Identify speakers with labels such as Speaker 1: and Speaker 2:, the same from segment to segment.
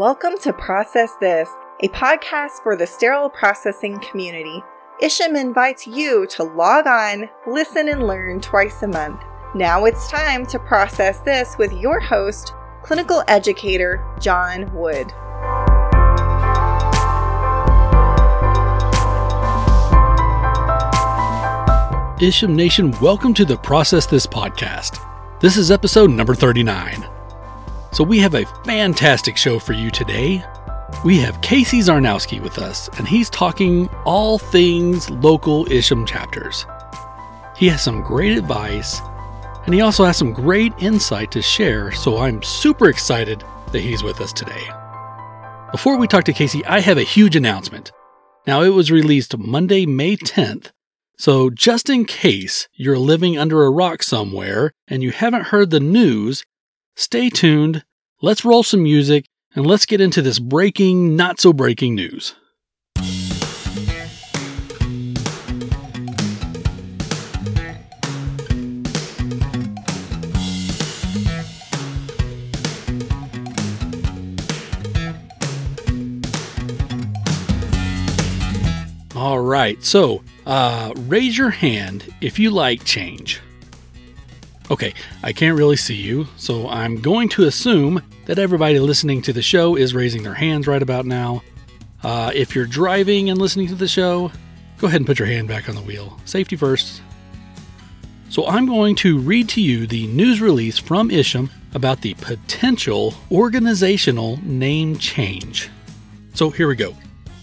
Speaker 1: Welcome to Process This, a podcast for the sterile processing community. Isham invites you to log on, listen, and learn twice a month. Now it's time to process this with your host, clinical educator John Wood.
Speaker 2: Isham Nation, welcome to the Process This podcast. This is episode number 39. So, we have a fantastic show for you today. We have Casey Czarnowski with us, and he's talking all things local Isham chapters. He has some great advice, and he also has some great insight to share, so I'm super excited that he's with us today. Before we talk to Casey, I have a huge announcement. Now, it was released Monday, May 10th, so, just in case you're living under a rock somewhere and you haven't heard the news, stay tuned, let's roll some music, and let's get into this breaking, not so breaking news. All right, so uh, raise your hand if you like change. Okay, I can't really see you, so I'm going to assume that everybody listening to the show is raising their hands right about now. Uh, if you're driving and listening to the show, go ahead and put your hand back on the wheel. Safety first. So I'm going to read to you the news release from Isham about the potential organizational name change. So here we go.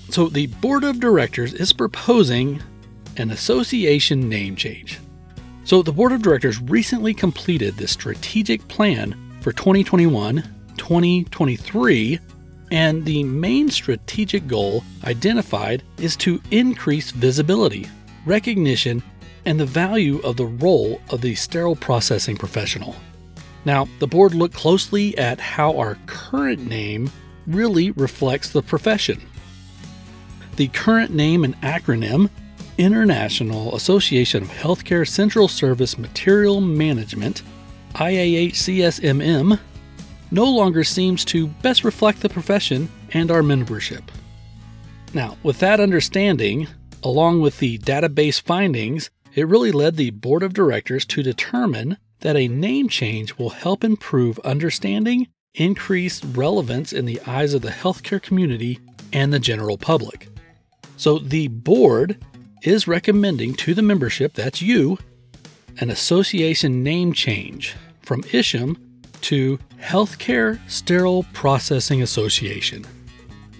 Speaker 2: So the board of directors is proposing an association name change. So the board of directors recently completed the strategic plan for 2021 2023, and the main strategic goal identified is to increase visibility, recognition, and the value of the role of the sterile processing professional. Now, the board looked closely at how our current name really reflects the profession. The current name and acronym, International Association of Healthcare Central Service Material Management, IAHCSMM, no longer seems to best reflect the profession and our membership. Now, with that understanding, along with the database findings, it really led the board of directors to determine that a name change will help improve understanding, increase relevance in the eyes of the healthcare community and the general public. So the board is recommending to the membership, that's you, an association name change from Isham to Healthcare Sterile Processing Association.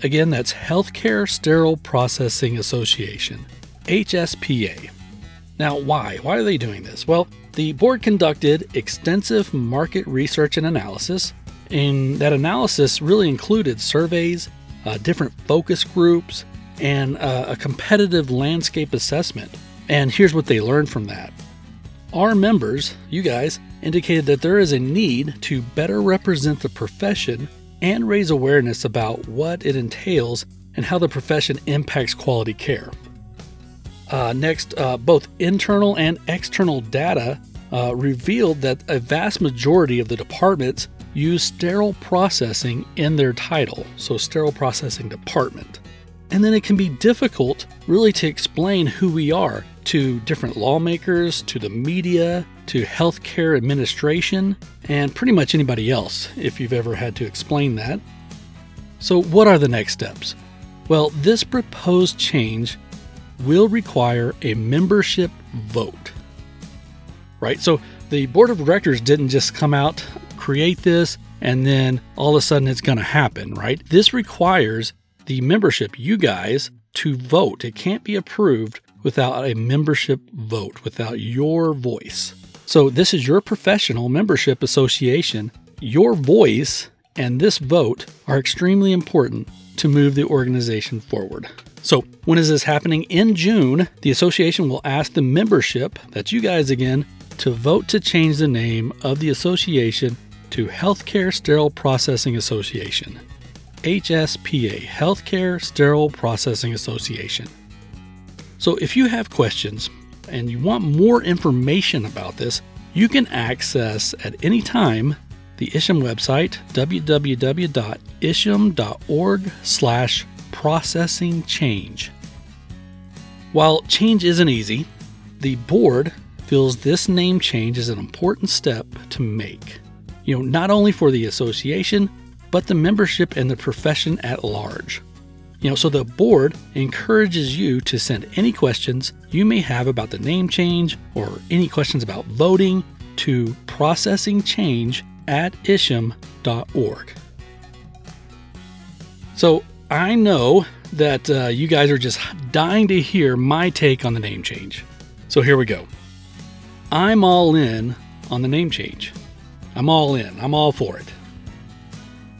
Speaker 2: Again, that's Healthcare Sterile Processing Association, HSPA. Now, why? Why are they doing this? Well, the board conducted extensive market research and analysis, and that analysis really included surveys, uh, different focus groups, and uh, a competitive landscape assessment. And here's what they learned from that. Our members, you guys, indicated that there is a need to better represent the profession and raise awareness about what it entails and how the profession impacts quality care. Uh, next, uh, both internal and external data uh, revealed that a vast majority of the departments use sterile processing in their title, so sterile processing department. And then it can be difficult, really, to explain who we are to different lawmakers, to the media, to healthcare administration, and pretty much anybody else if you've ever had to explain that. So, what are the next steps? Well, this proposed change will require a membership vote. Right? So, the board of directors didn't just come out, create this, and then all of a sudden it's going to happen, right? This requires the membership, you guys, to vote. It can't be approved without a membership vote, without your voice. So, this is your professional membership association. Your voice and this vote are extremely important to move the organization forward. So, when is this happening? In June, the association will ask the membership, that's you guys again, to vote to change the name of the association to Healthcare Sterile Processing Association. HSPA, Healthcare Sterile Processing Association. So, if you have questions and you want more information about this, you can access at any time the Isham website, www.isham.org slash processing change. While change isn't easy, the board feels this name change is an important step to make. You know, not only for the association, but the membership and the profession at large. You know, so the board encourages you to send any questions you may have about the name change or any questions about voting to processingchange at isham.org. So I know that uh, you guys are just dying to hear my take on the name change. So here we go. I'm all in on the name change. I'm all in. I'm all for it.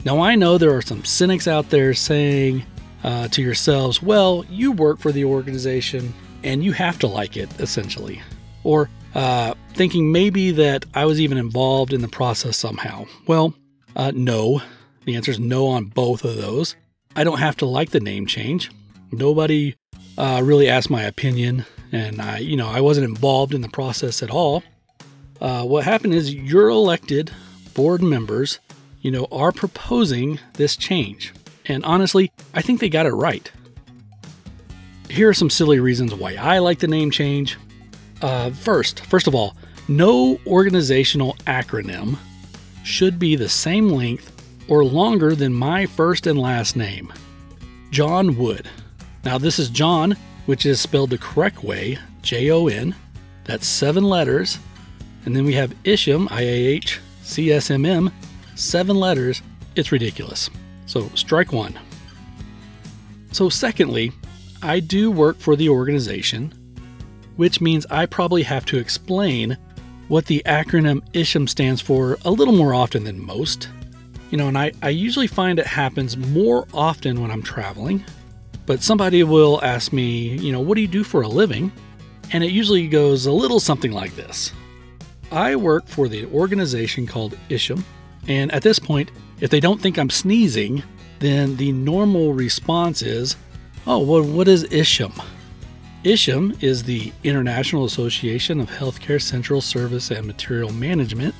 Speaker 2: Now, I know there are some cynics out there saying uh, to yourselves, well, you work for the organization and you have to like it, essentially. Or uh, thinking maybe that I was even involved in the process somehow. Well, uh, no. The answer is no on both of those. I don't have to like the name change. Nobody uh, really asked my opinion, and I, you know, I wasn't involved in the process at all. Uh, what happened is your elected board members, you know, are proposing this change, and honestly, I think they got it right. Here are some silly reasons why I like the name change. Uh, first, first of all, no organizational acronym should be the same length or longer than my first and last name, John Wood. Now, this is John, which is spelled the correct way, J O N. That's seven letters. And then we have Isham, I A H C S M M, seven letters. It's ridiculous. So, strike one. So, secondly, I do work for the organization, which means I probably have to explain what the acronym Isham stands for a little more often than most. You know, and I, I usually find it happens more often when I'm traveling, but somebody will ask me, you know, what do you do for a living? And it usually goes a little something like this I work for the organization called Isham, and at this point, if they don't think I'm sneezing, then the normal response is, oh, well, what is Isham? Isham is the International Association of Healthcare Central Service and Material Management,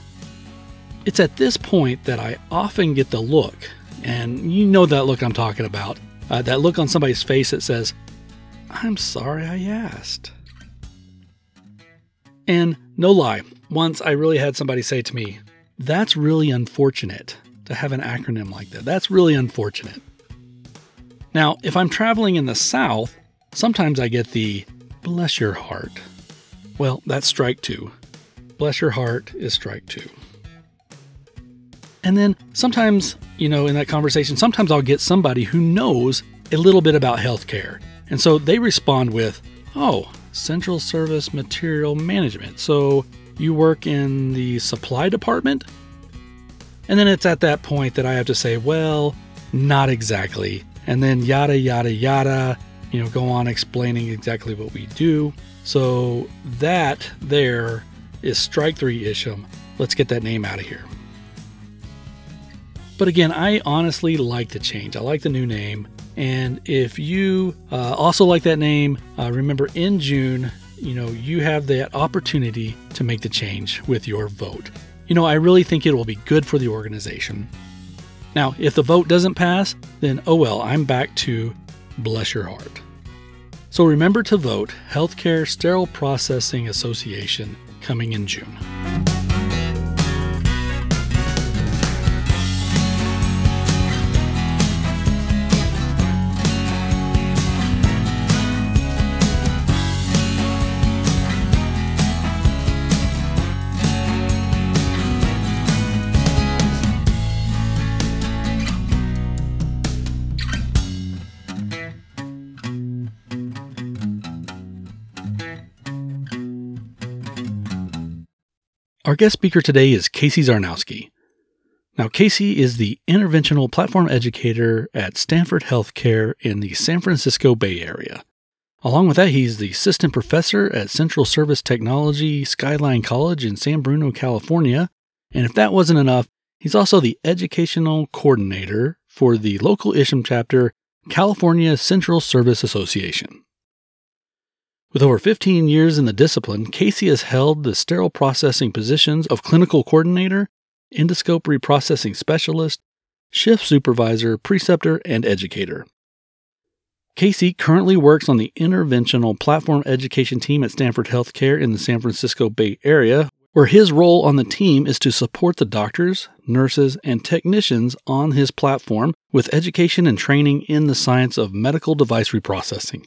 Speaker 2: it's at this point that I often get the look, and you know that look I'm talking about uh, that look on somebody's face that says, I'm sorry I asked. And no lie, once I really had somebody say to me, That's really unfortunate to have an acronym like that. That's really unfortunate. Now, if I'm traveling in the South, sometimes I get the bless your heart. Well, that's strike two. Bless your heart is strike two. And then sometimes, you know, in that conversation, sometimes I'll get somebody who knows a little bit about healthcare. And so they respond with, Oh, Central Service Material Management. So you work in the supply department? And then it's at that point that I have to say, Well, not exactly. And then yada, yada, yada, you know, go on explaining exactly what we do. So that there is strike three Isham. Let's get that name out of here. But again, I honestly like the change. I like the new name. And if you uh, also like that name, uh, remember in June, you know, you have that opportunity to make the change with your vote. You know, I really think it will be good for the organization. Now, if the vote doesn't pass, then oh well, I'm back to bless your heart. So remember to vote Healthcare Sterile Processing Association coming in June. Our guest speaker today is Casey Czarnowski. Now, Casey is the interventional platform educator at Stanford Healthcare in the San Francisco Bay Area. Along with that, he's the assistant professor at Central Service Technology Skyline College in San Bruno, California. And if that wasn't enough, he's also the educational coordinator for the local Isham chapter, California Central Service Association. With over 15 years in the discipline, Casey has held the sterile processing positions of clinical coordinator, endoscope reprocessing specialist, shift supervisor, preceptor, and educator. Casey currently works on the interventional platform education team at Stanford Healthcare in the San Francisco Bay Area, where his role on the team is to support the doctors, nurses, and technicians on his platform with education and training in the science of medical device reprocessing.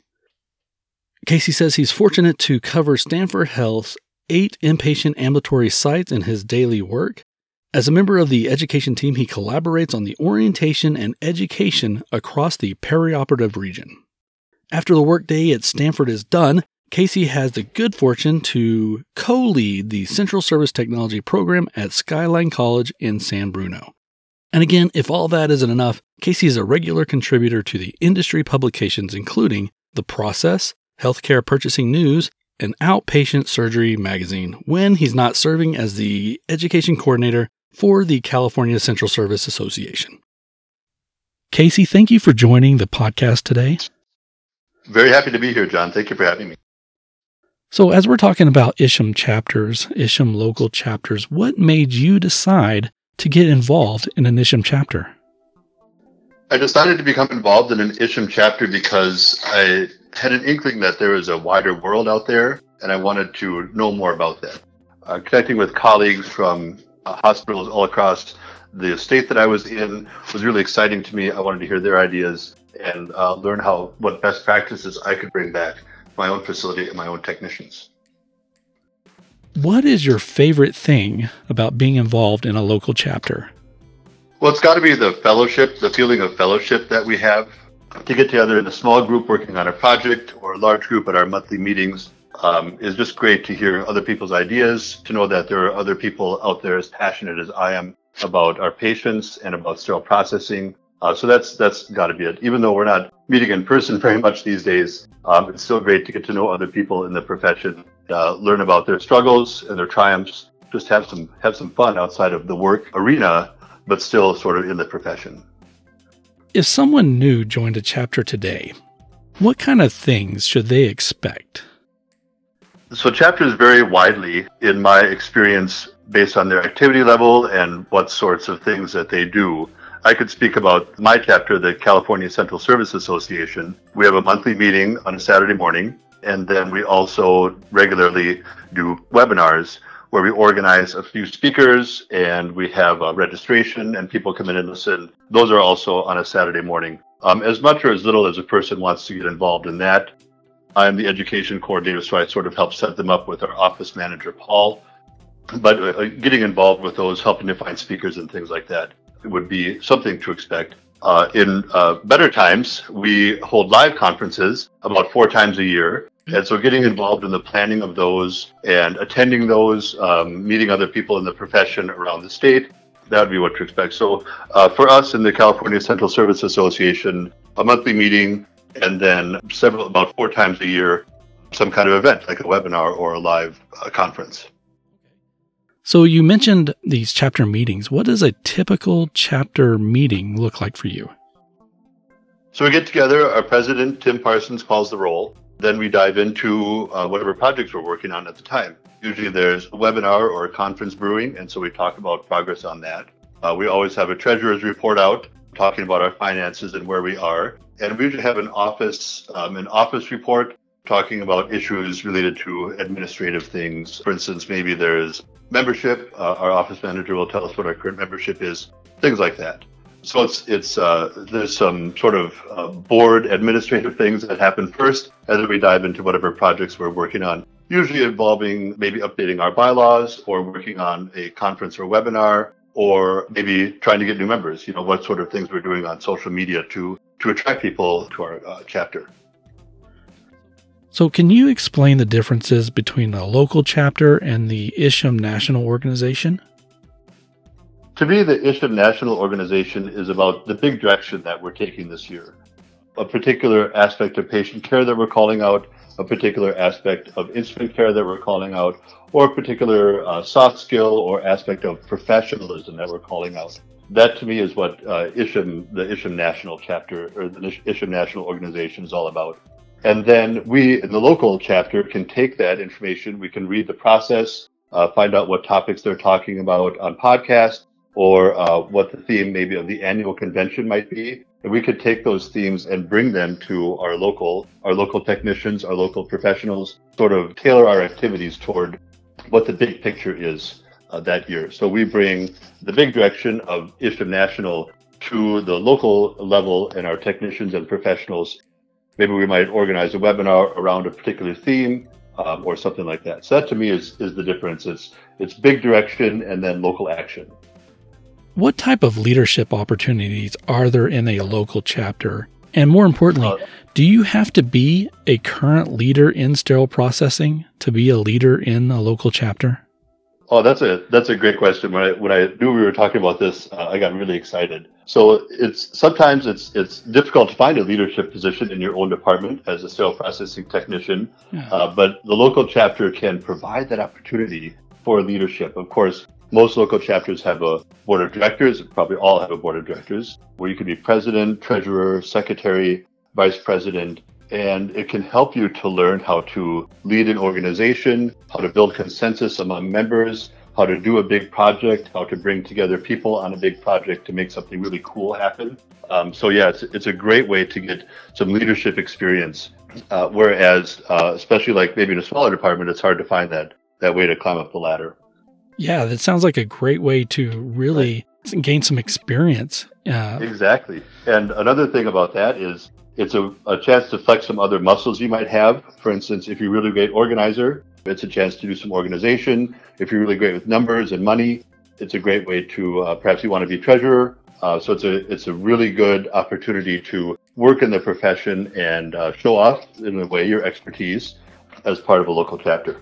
Speaker 2: Casey says he's fortunate to cover Stanford Health's eight inpatient ambulatory sites in his daily work. As a member of the education team, he collaborates on the orientation and education across the perioperative region. After the workday at Stanford is done, Casey has the good fortune to co lead the Central Service Technology program at Skyline College in San Bruno. And again, if all that isn't enough, Casey is a regular contributor to the industry publications, including The Process, Healthcare Purchasing News, and Outpatient Surgery magazine when he's not serving as the education coordinator for the California Central Service Association. Casey, thank you for joining the podcast today.
Speaker 3: Very happy to be here, John. Thank you for having me.
Speaker 2: So, as we're talking about Isham chapters, Isham local chapters, what made you decide to get involved in an Isham chapter?
Speaker 3: I decided to become involved in an Isham chapter because I had an inkling that there was a wider world out there, and I wanted to know more about that. Uh, connecting with colleagues from uh, hospitals all across the state that I was in was really exciting to me. I wanted to hear their ideas and uh, learn how what best practices I could bring back to my own facility and my own technicians.
Speaker 2: What is your favorite thing about being involved in a local chapter?
Speaker 3: Well, it's got to be the fellowship, the feeling of fellowship that we have to get together in a small group working on a project or a large group at our monthly meetings um, is just great to hear other people's ideas, to know that there are other people out there as passionate as I am about our patients and about sterile processing. Uh, so that's that's got to be it. Even though we're not meeting in person very much these days, um, it's still great to get to know other people in the profession, uh, learn about their struggles and their triumphs, just have some have some fun outside of the work arena, but still sort of in the profession.
Speaker 2: If someone new joined a chapter today, what kind of things should they expect?
Speaker 3: So chapters vary widely in my experience based on their activity level and what sorts of things that they do. I could speak about my chapter, the California Central Service Association. We have a monthly meeting on a Saturday morning, and then we also regularly do webinars where we organize a few speakers and we have a registration and people come in and listen. Those are also on a Saturday morning. Um, as much or as little as a person wants to get involved in that. I'm the education coordinator, so I sort of help set them up with our office manager, Paul. But uh, getting involved with those, helping to find speakers and things like that would be something to expect. Uh, in uh, better times, we hold live conferences about four times a year. And so getting involved in the planning of those and attending those, um, meeting other people in the profession around the state, that would be what to expect. So uh, for us in the California Central Service Association, a monthly meeting and then several, about four times a year, some kind of event like a webinar or a live uh, conference.
Speaker 2: So you mentioned these chapter meetings. What does a typical chapter meeting look like for you?
Speaker 3: So we get together. Our president, Tim Parsons, calls the roll. Then we dive into uh, whatever projects we're working on at the time. Usually there's a webinar or a conference brewing, and so we talk about progress on that. Uh, we always have a treasurer's report out talking about our finances and where we are. And we usually have an office, um, an office report talking about issues related to administrative things. For instance, maybe there's membership. Uh, our office manager will tell us what our current membership is, things like that. So it's it's uh, there's some sort of uh, board administrative things that happen first, and then we dive into whatever projects we're working on. Usually involving maybe updating our bylaws or working on a conference or webinar or maybe trying to get new members. You know what sort of things we're doing on social media to to attract people to our uh, chapter.
Speaker 2: So, can you explain the differences between a local chapter and the Isham National Organization?
Speaker 3: To me, the Isham National Organization is about the big direction that we're taking this year. A particular aspect of patient care that we're calling out, a particular aspect of instrument care that we're calling out, or a particular uh, soft skill or aspect of professionalism that we're calling out that to me is what uh, Isham, the Isham National chapter or the Isham National organization is all about. And then we in the local chapter can take that information, we can read the process, uh, find out what topics they're talking about on podcasts, or uh, what the theme maybe of the annual convention might be. And we could take those themes and bring them to our local, our local technicians, our local professionals, sort of tailor our activities toward what the big picture is uh, that year. So we bring the big direction of Isham National to the local level and our technicians and professionals. Maybe we might organize a webinar around a particular theme um, or something like that. So that to me is, is the difference. It's, it's big direction and then local action.
Speaker 2: What type of leadership opportunities are there in a local chapter? And more importantly, uh, do you have to be a current leader in sterile processing to be a leader in a local chapter?
Speaker 3: Oh, that's a that's a great question. When I when I knew we were talking about this, uh, I got really excited. So it's sometimes it's it's difficult to find a leadership position in your own department as a sterile processing technician, yeah. uh, but the local chapter can provide that opportunity for leadership. Of course, most local chapters have a board of directors, probably all have a board of directors, where you can be president, treasurer, secretary, vice president, and it can help you to learn how to lead an organization, how to build consensus among members, how to do a big project, how to bring together people on a big project to make something really cool happen. Um, so yeah, it's, it's a great way to get some leadership experience. Uh, whereas, uh, especially like maybe in a smaller department, it's hard to find that that way to climb up the ladder.
Speaker 2: Yeah, that sounds like a great way to really right. gain some experience.
Speaker 3: Uh, exactly. And another thing about that is it's a, a chance to flex some other muscles you might have. For instance, if you're a really great organizer, it's a chance to do some organization. If you're really great with numbers and money, it's a great way to uh, perhaps you want to be treasurer. Uh, so it's a it's a really good opportunity to work in the profession and uh, show off in a way your expertise as part of a local chapter.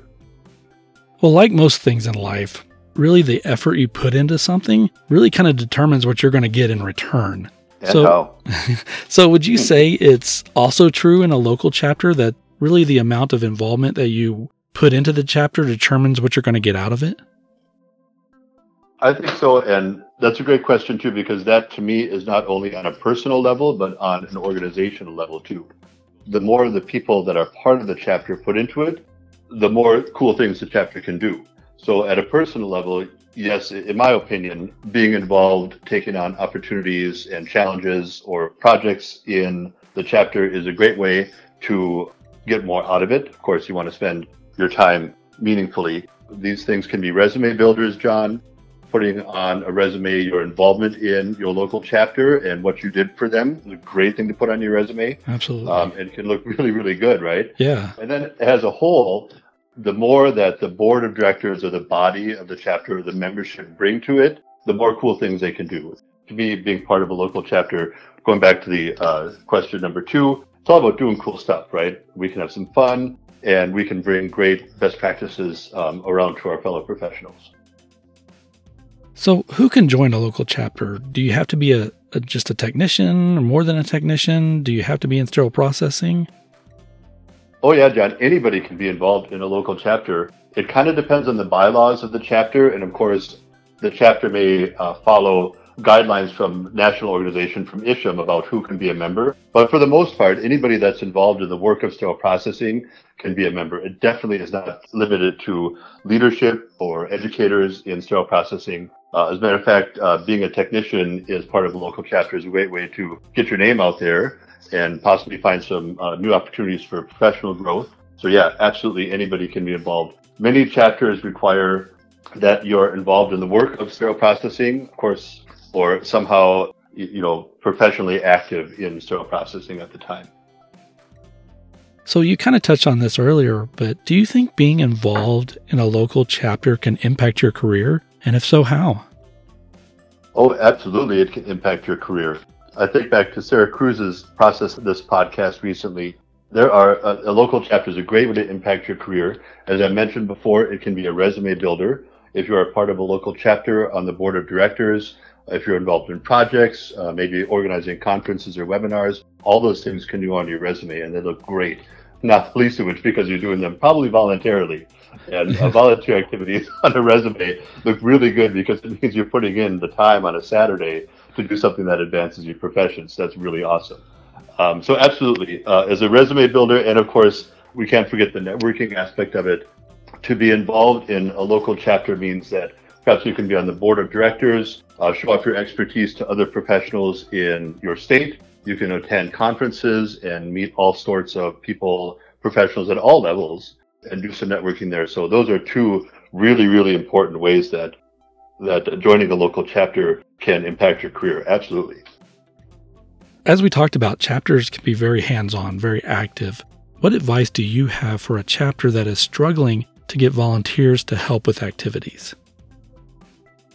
Speaker 2: Well, like most things in life, really the effort you put into something really kind of determines what you're going to get in return. so, so would you hmm. say it's also true in a local chapter that really the amount of involvement that you put into the chapter determines what you're going to get out of it?
Speaker 3: I think so, and that's a great question too, because that to me is not only on a personal level, but on an organizational level too. The more the people that are part of the chapter put into it, the more cool things the chapter can do. So, at a personal level, yes, in my opinion, being involved, taking on opportunities and challenges or projects in the chapter is a great way to get more out of it. Of course, you want to spend your time meaningfully. These things can be resume builders, John, putting on a resume your involvement in your local chapter and what you did for them is a great thing to put on your resume.
Speaker 2: Absolutely. Um,
Speaker 3: and it can look really, really good, right?
Speaker 2: Yeah.
Speaker 3: And then as a whole, the more that the board of directors or the body of the chapter or the membership bring to it, the more cool things they can do. To me, being part of a local chapter, going back to the uh, question number two, it's all about doing cool stuff, right? We can have some fun and we can bring great best practices um, around to our fellow professionals.
Speaker 2: So, who can join a local chapter? Do you have to be a, a, just a technician or more than a technician? Do you have to be in sterile processing?
Speaker 3: Oh yeah, John. Anybody can be involved in a local chapter. It kind of depends on the bylaws of the chapter, and of course, the chapter may uh, follow guidelines from national organization from ISHM about who can be a member. But for the most part, anybody that's involved in the work of sterile processing can be a member. It definitely is not limited to leadership or educators in sterile processing. Uh, as a matter of fact, uh, being a technician is part of the local chapter is a great way to get your name out there and possibly find some uh, new opportunities for professional growth. So yeah, absolutely anybody can be involved. Many chapters require that you're involved in the work of sterile processing, of course, or somehow, you know, professionally active in sterile processing at the time.
Speaker 2: So you kind of touched on this earlier, but do you think being involved in a local chapter can impact your career? And if so, how?
Speaker 3: Oh, absolutely. It can impact your career. I think back to Sarah Cruz's process of this podcast recently. There are uh, a local chapter is a great way to impact your career. As I mentioned before, it can be a resume builder. If you are a part of a local chapter on the board of directors, if you're involved in projects, uh, maybe organizing conferences or webinars, all those things can go on your resume and they look great. Not least of which because you're doing them probably voluntarily. And uh, volunteer activities on a resume look really good because it means you're putting in the time on a Saturday to do something that advances your profession. So that's really awesome. Um, so absolutely, uh, as a resume builder, and of course, we can't forget the networking aspect of it. To be involved in a local chapter means that perhaps you can be on the board of directors uh, show off your expertise to other professionals in your state. You can attend conferences and meet all sorts of people, professionals at all levels, and do some networking there. So those are two really, really important ways that that joining a local chapter can impact your career. Absolutely.
Speaker 2: As we talked about, chapters can be very hands on, very active. What advice do you have for a chapter that is struggling to get volunteers to help with activities?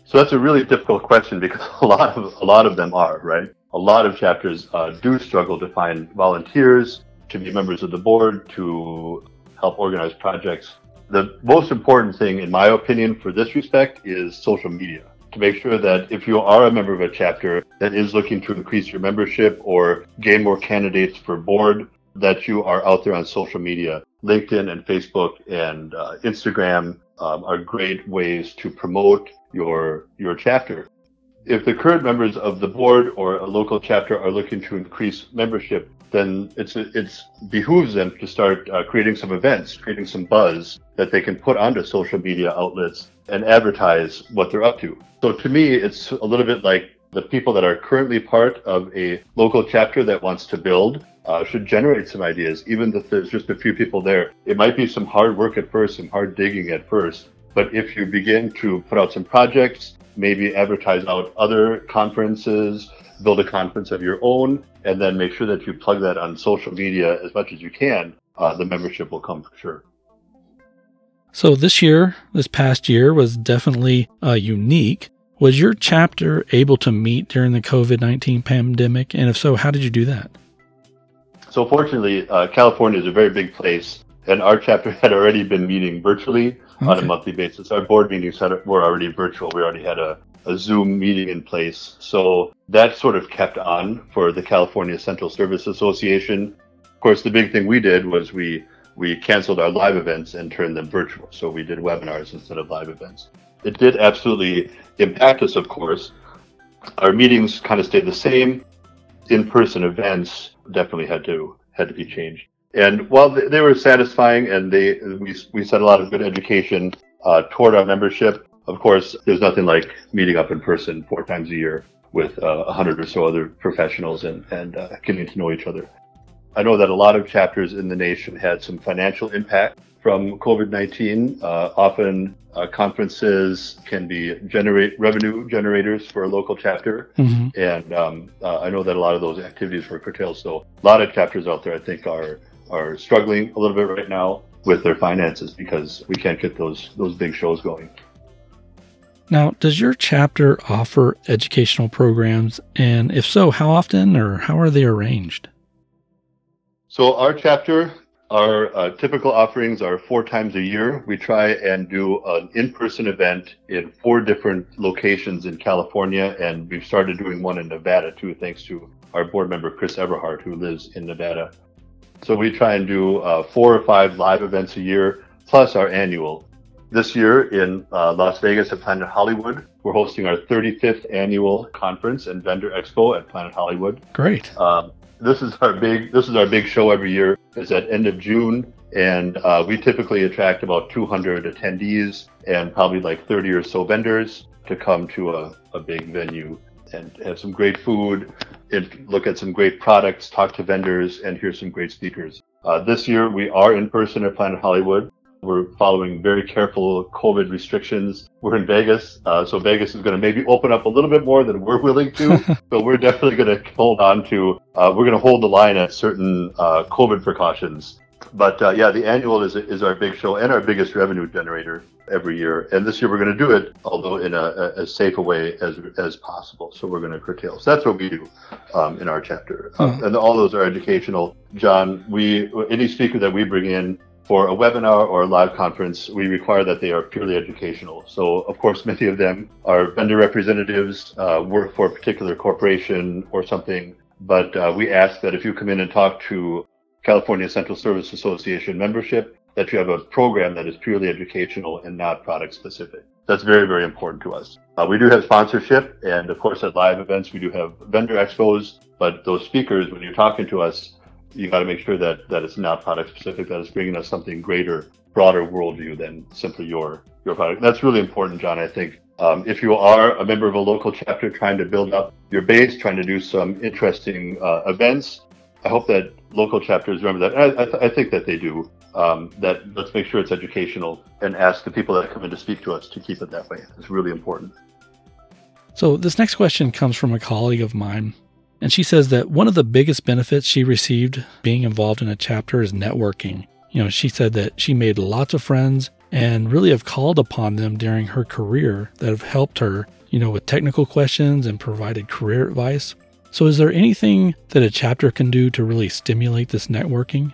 Speaker 3: So that's a really difficult question because a lot of a lot of them are right. A lot of chapters uh, do struggle to find volunteers to be members of the board to help organize projects. The most important thing, in my opinion, for this respect is social media. To make sure that if you are a member of a chapter that is looking to increase your membership or gain more candidates for board, that you are out there on social media. LinkedIn and Facebook and uh, Instagram um, are great ways to promote your your chapter. If the current members of the board or a local chapter are looking to increase membership, then it's it's behooves them to start uh, creating some events, creating some buzz that they can put onto social media outlets and advertise what they're up to. So to me, it's a little bit like the people that are currently part of a local chapter that wants to build uh, should generate some ideas, even if there's just a few people there. It might be some hard work at first, some hard digging at first, but if you begin to put out some projects, maybe advertise out other conferences, build a conference of your own, and then make sure that you plug that on social media as much as you can, uh, the membership will come for sure.
Speaker 2: So this year, this past year was definitely uh, unique. Was your chapter able to meet during the COVID 19 pandemic? And if so, how did you do that?
Speaker 3: So, fortunately, uh, California is a very big place, and our chapter had already been meeting virtually okay. on a monthly basis. Our board meetings were already virtual. We already had a, a Zoom meeting in place. So that sort of kept on for the California Central Service Association. Of course, the big thing we did was we we canceled our live events and turned them virtual. So we did webinars instead of live events. It did absolutely impact us, of course. Our meetings kind of stayed the same. In-person events definitely had to had to be changed. And while they were satisfying and they we, we set a lot of good education uh, toward our membership, of course, there's nothing like meeting up in person four times a year with uh, a hundred or so other professionals and, and uh, getting to know each other. I know that a lot of chapters in the nation had some financial impact from COVID-19. Uh, often uh, conferences can be generate revenue generators for a local chapter, mm-hmm. and um, uh, I know that a lot of those activities were curtailed. So a lot of chapters out there, I think, are are struggling a little bit right now with their finances because we can't get those those big shows going.
Speaker 2: Now, does your chapter offer educational programs? And if so, how often or how are they arranged?
Speaker 3: So, our chapter, our uh, typical offerings are four times a year. We try and do an in person event in four different locations in California, and we've started doing one in Nevada too, thanks to our board member, Chris Everhart, who lives in Nevada. So we try and do uh, four or five live events a year, plus our annual. This year in uh, Las Vegas at Planet Hollywood, we're hosting our 35th annual conference and vendor expo at Planet Hollywood.
Speaker 2: Great.
Speaker 3: Um, this is our big this is our big show every year. It's at end of June, and uh, we typically attract about 200 attendees and probably like 30 or so vendors to come to a, a big venue and have some great food, and look at some great products, talk to vendors, and hear some great speakers. Uh, this year, we are in person at Planet Hollywood. We're following very careful COVID restrictions. We're in Vegas, uh, so Vegas is going to maybe open up a little bit more than we're willing to. but we're definitely going to hold on to. Uh, we're going to hold the line at certain uh, COVID precautions but uh, yeah, the annual is is our big show and our biggest revenue generator every year. And this year we're going to do it, although in a, a, as safe a way as as possible. So we're going to curtail. So that's what we do um, in our chapter, um, and all those are educational. John, we any speaker that we bring in for a webinar or a live conference, we require that they are purely educational. So, of course, many of them are vendor representatives, uh, work for a particular corporation or something. But uh, we ask that if you come in and talk to California Central Service Association membership, that you have a program that is purely educational and not product specific. That's very, very important to us. Uh, we do have sponsorship, and of course, at live events, we do have vendor expos. But those speakers, when you're talking to us, you got to make sure that that it's not product specific. That it's bringing us something greater, broader worldview than simply your your product. That's really important, John. I think Um, if you are a member of a local chapter trying to build up your base, trying to do some interesting uh, events, I hope that local chapters remember that. I, I, th- I think that they do. Um, that let's make sure it's educational and ask the people that come in to speak to us to keep it that way. It's really important.
Speaker 2: So, this next question comes from a colleague of mine, and she says that one of the biggest benefits she received being involved in a chapter is networking. You know, she said that she made lots of friends and really have called upon them during her career that have helped her, you know, with technical questions and provided career advice. So, is there anything that a chapter can do to really stimulate this networking?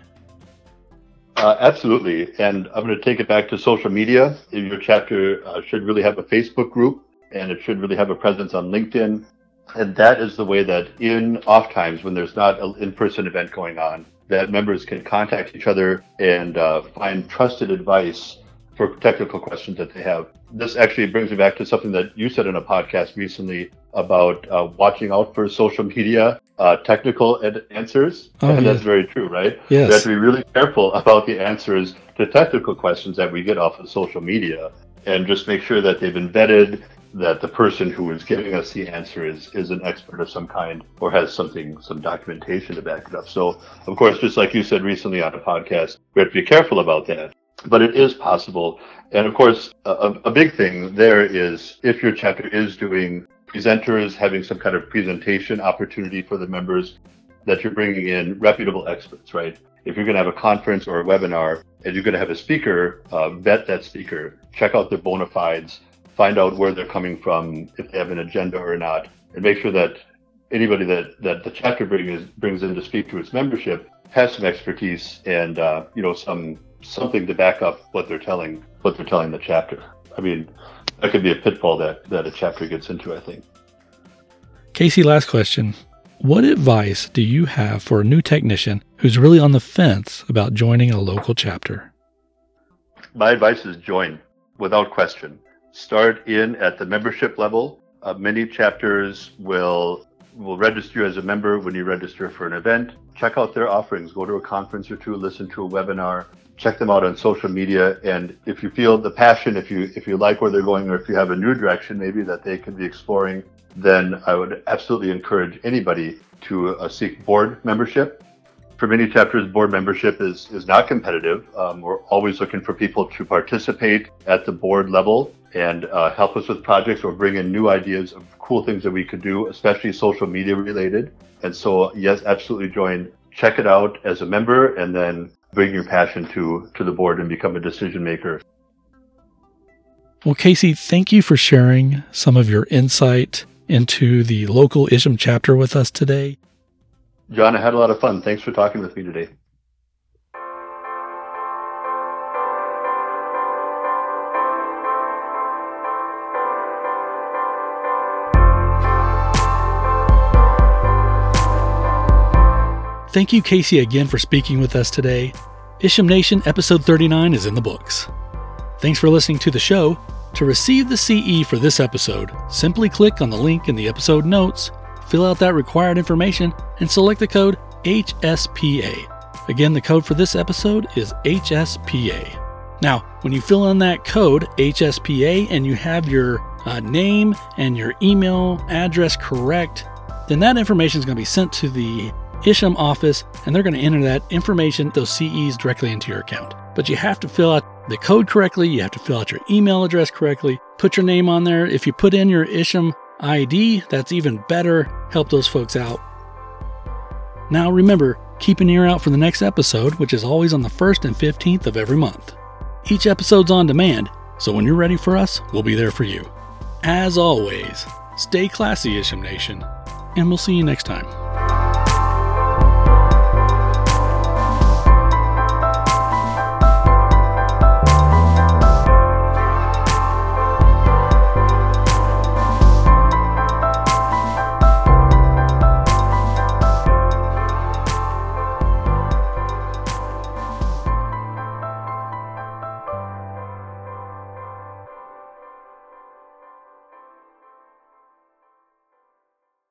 Speaker 3: Uh, absolutely. And I'm going to take it back to social media. Your chapter uh, should really have a Facebook group and it should really have a presence on LinkedIn. And that is the way that in off times when there's not an in-person event going on, that members can contact each other and uh, find trusted advice for technical questions that they have. This actually brings me back to something that you said in a podcast recently about uh, watching out for social media uh, technical ed- answers. Oh, and yeah. that's very true, right?
Speaker 2: Yes.
Speaker 3: We have to be really careful about the answers to technical questions that we get off of social media and just make sure that they've been vetted that the person who is giving us the answer is is an expert of some kind or has something some documentation to back it up. So of course, just like you said recently on a podcast, we have to be careful about that. But it is possible. And of course, a, a big thing there is if your chapter is doing presenters, having some kind of presentation opportunity for the members, that you're bringing in reputable experts, right? If you're going to have a conference or a webinar and you're going to have a speaker, uh, vet that speaker, check out their bona fides, find out where they're coming from, if they have an agenda or not, and make sure that anybody that, that the chapter brings brings in to speak to its membership has some expertise and uh, you know some something to back up what they're telling what they're telling the chapter. I mean, that could be a pitfall that that a chapter gets into. I think.
Speaker 2: Casey, last question. What advice do you have for a new technician who's really on the fence about joining a local chapter?
Speaker 3: My advice is join without question start in at the membership level. Uh, many chapters will will register you as a member when you register for an event. Check out their offerings. Go to a conference or two, listen to a webinar, check them out on social media. And if you feel the passion, if you if you like where they're going, or if you have a new direction maybe that they could be exploring, then I would absolutely encourage anybody to uh, seek board membership. For many chapters, board membership is, is not competitive. Um, we're always looking for people to participate at the board level and uh, help us with projects or bring in new ideas of cool things that we could do, especially social media related. And so, yes, absolutely join. Check it out as a member, and then bring your passion to to the board and become a decision maker.
Speaker 2: Well, Casey, thank you for sharing some of your insight into the local ISHM chapter with us today.
Speaker 3: John, I had a lot of fun. Thanks for talking with me today.
Speaker 2: Thank you, Casey, again for speaking with us today. ISHM Nation episode 39 is in the books. Thanks for listening to the show. To receive the CE for this episode, simply click on the link in the episode notes, fill out that required information, and select the code HSPA. Again, the code for this episode is HSPA. Now, when you fill in that code, HSPA, and you have your uh, name and your email address correct, then that information is going to be sent to the ISHM office, and they're going to enter that information, those CEs, directly into your account. But you have to fill out the code correctly, you have to fill out your email address correctly, put your name on there. If you put in your ISHM ID, that's even better. Help those folks out. Now remember, keep an ear out for the next episode, which is always on the 1st and 15th of every month. Each episode's on demand, so when you're ready for us, we'll be there for you. As always, stay classy, Isham Nation, and we'll see you next time.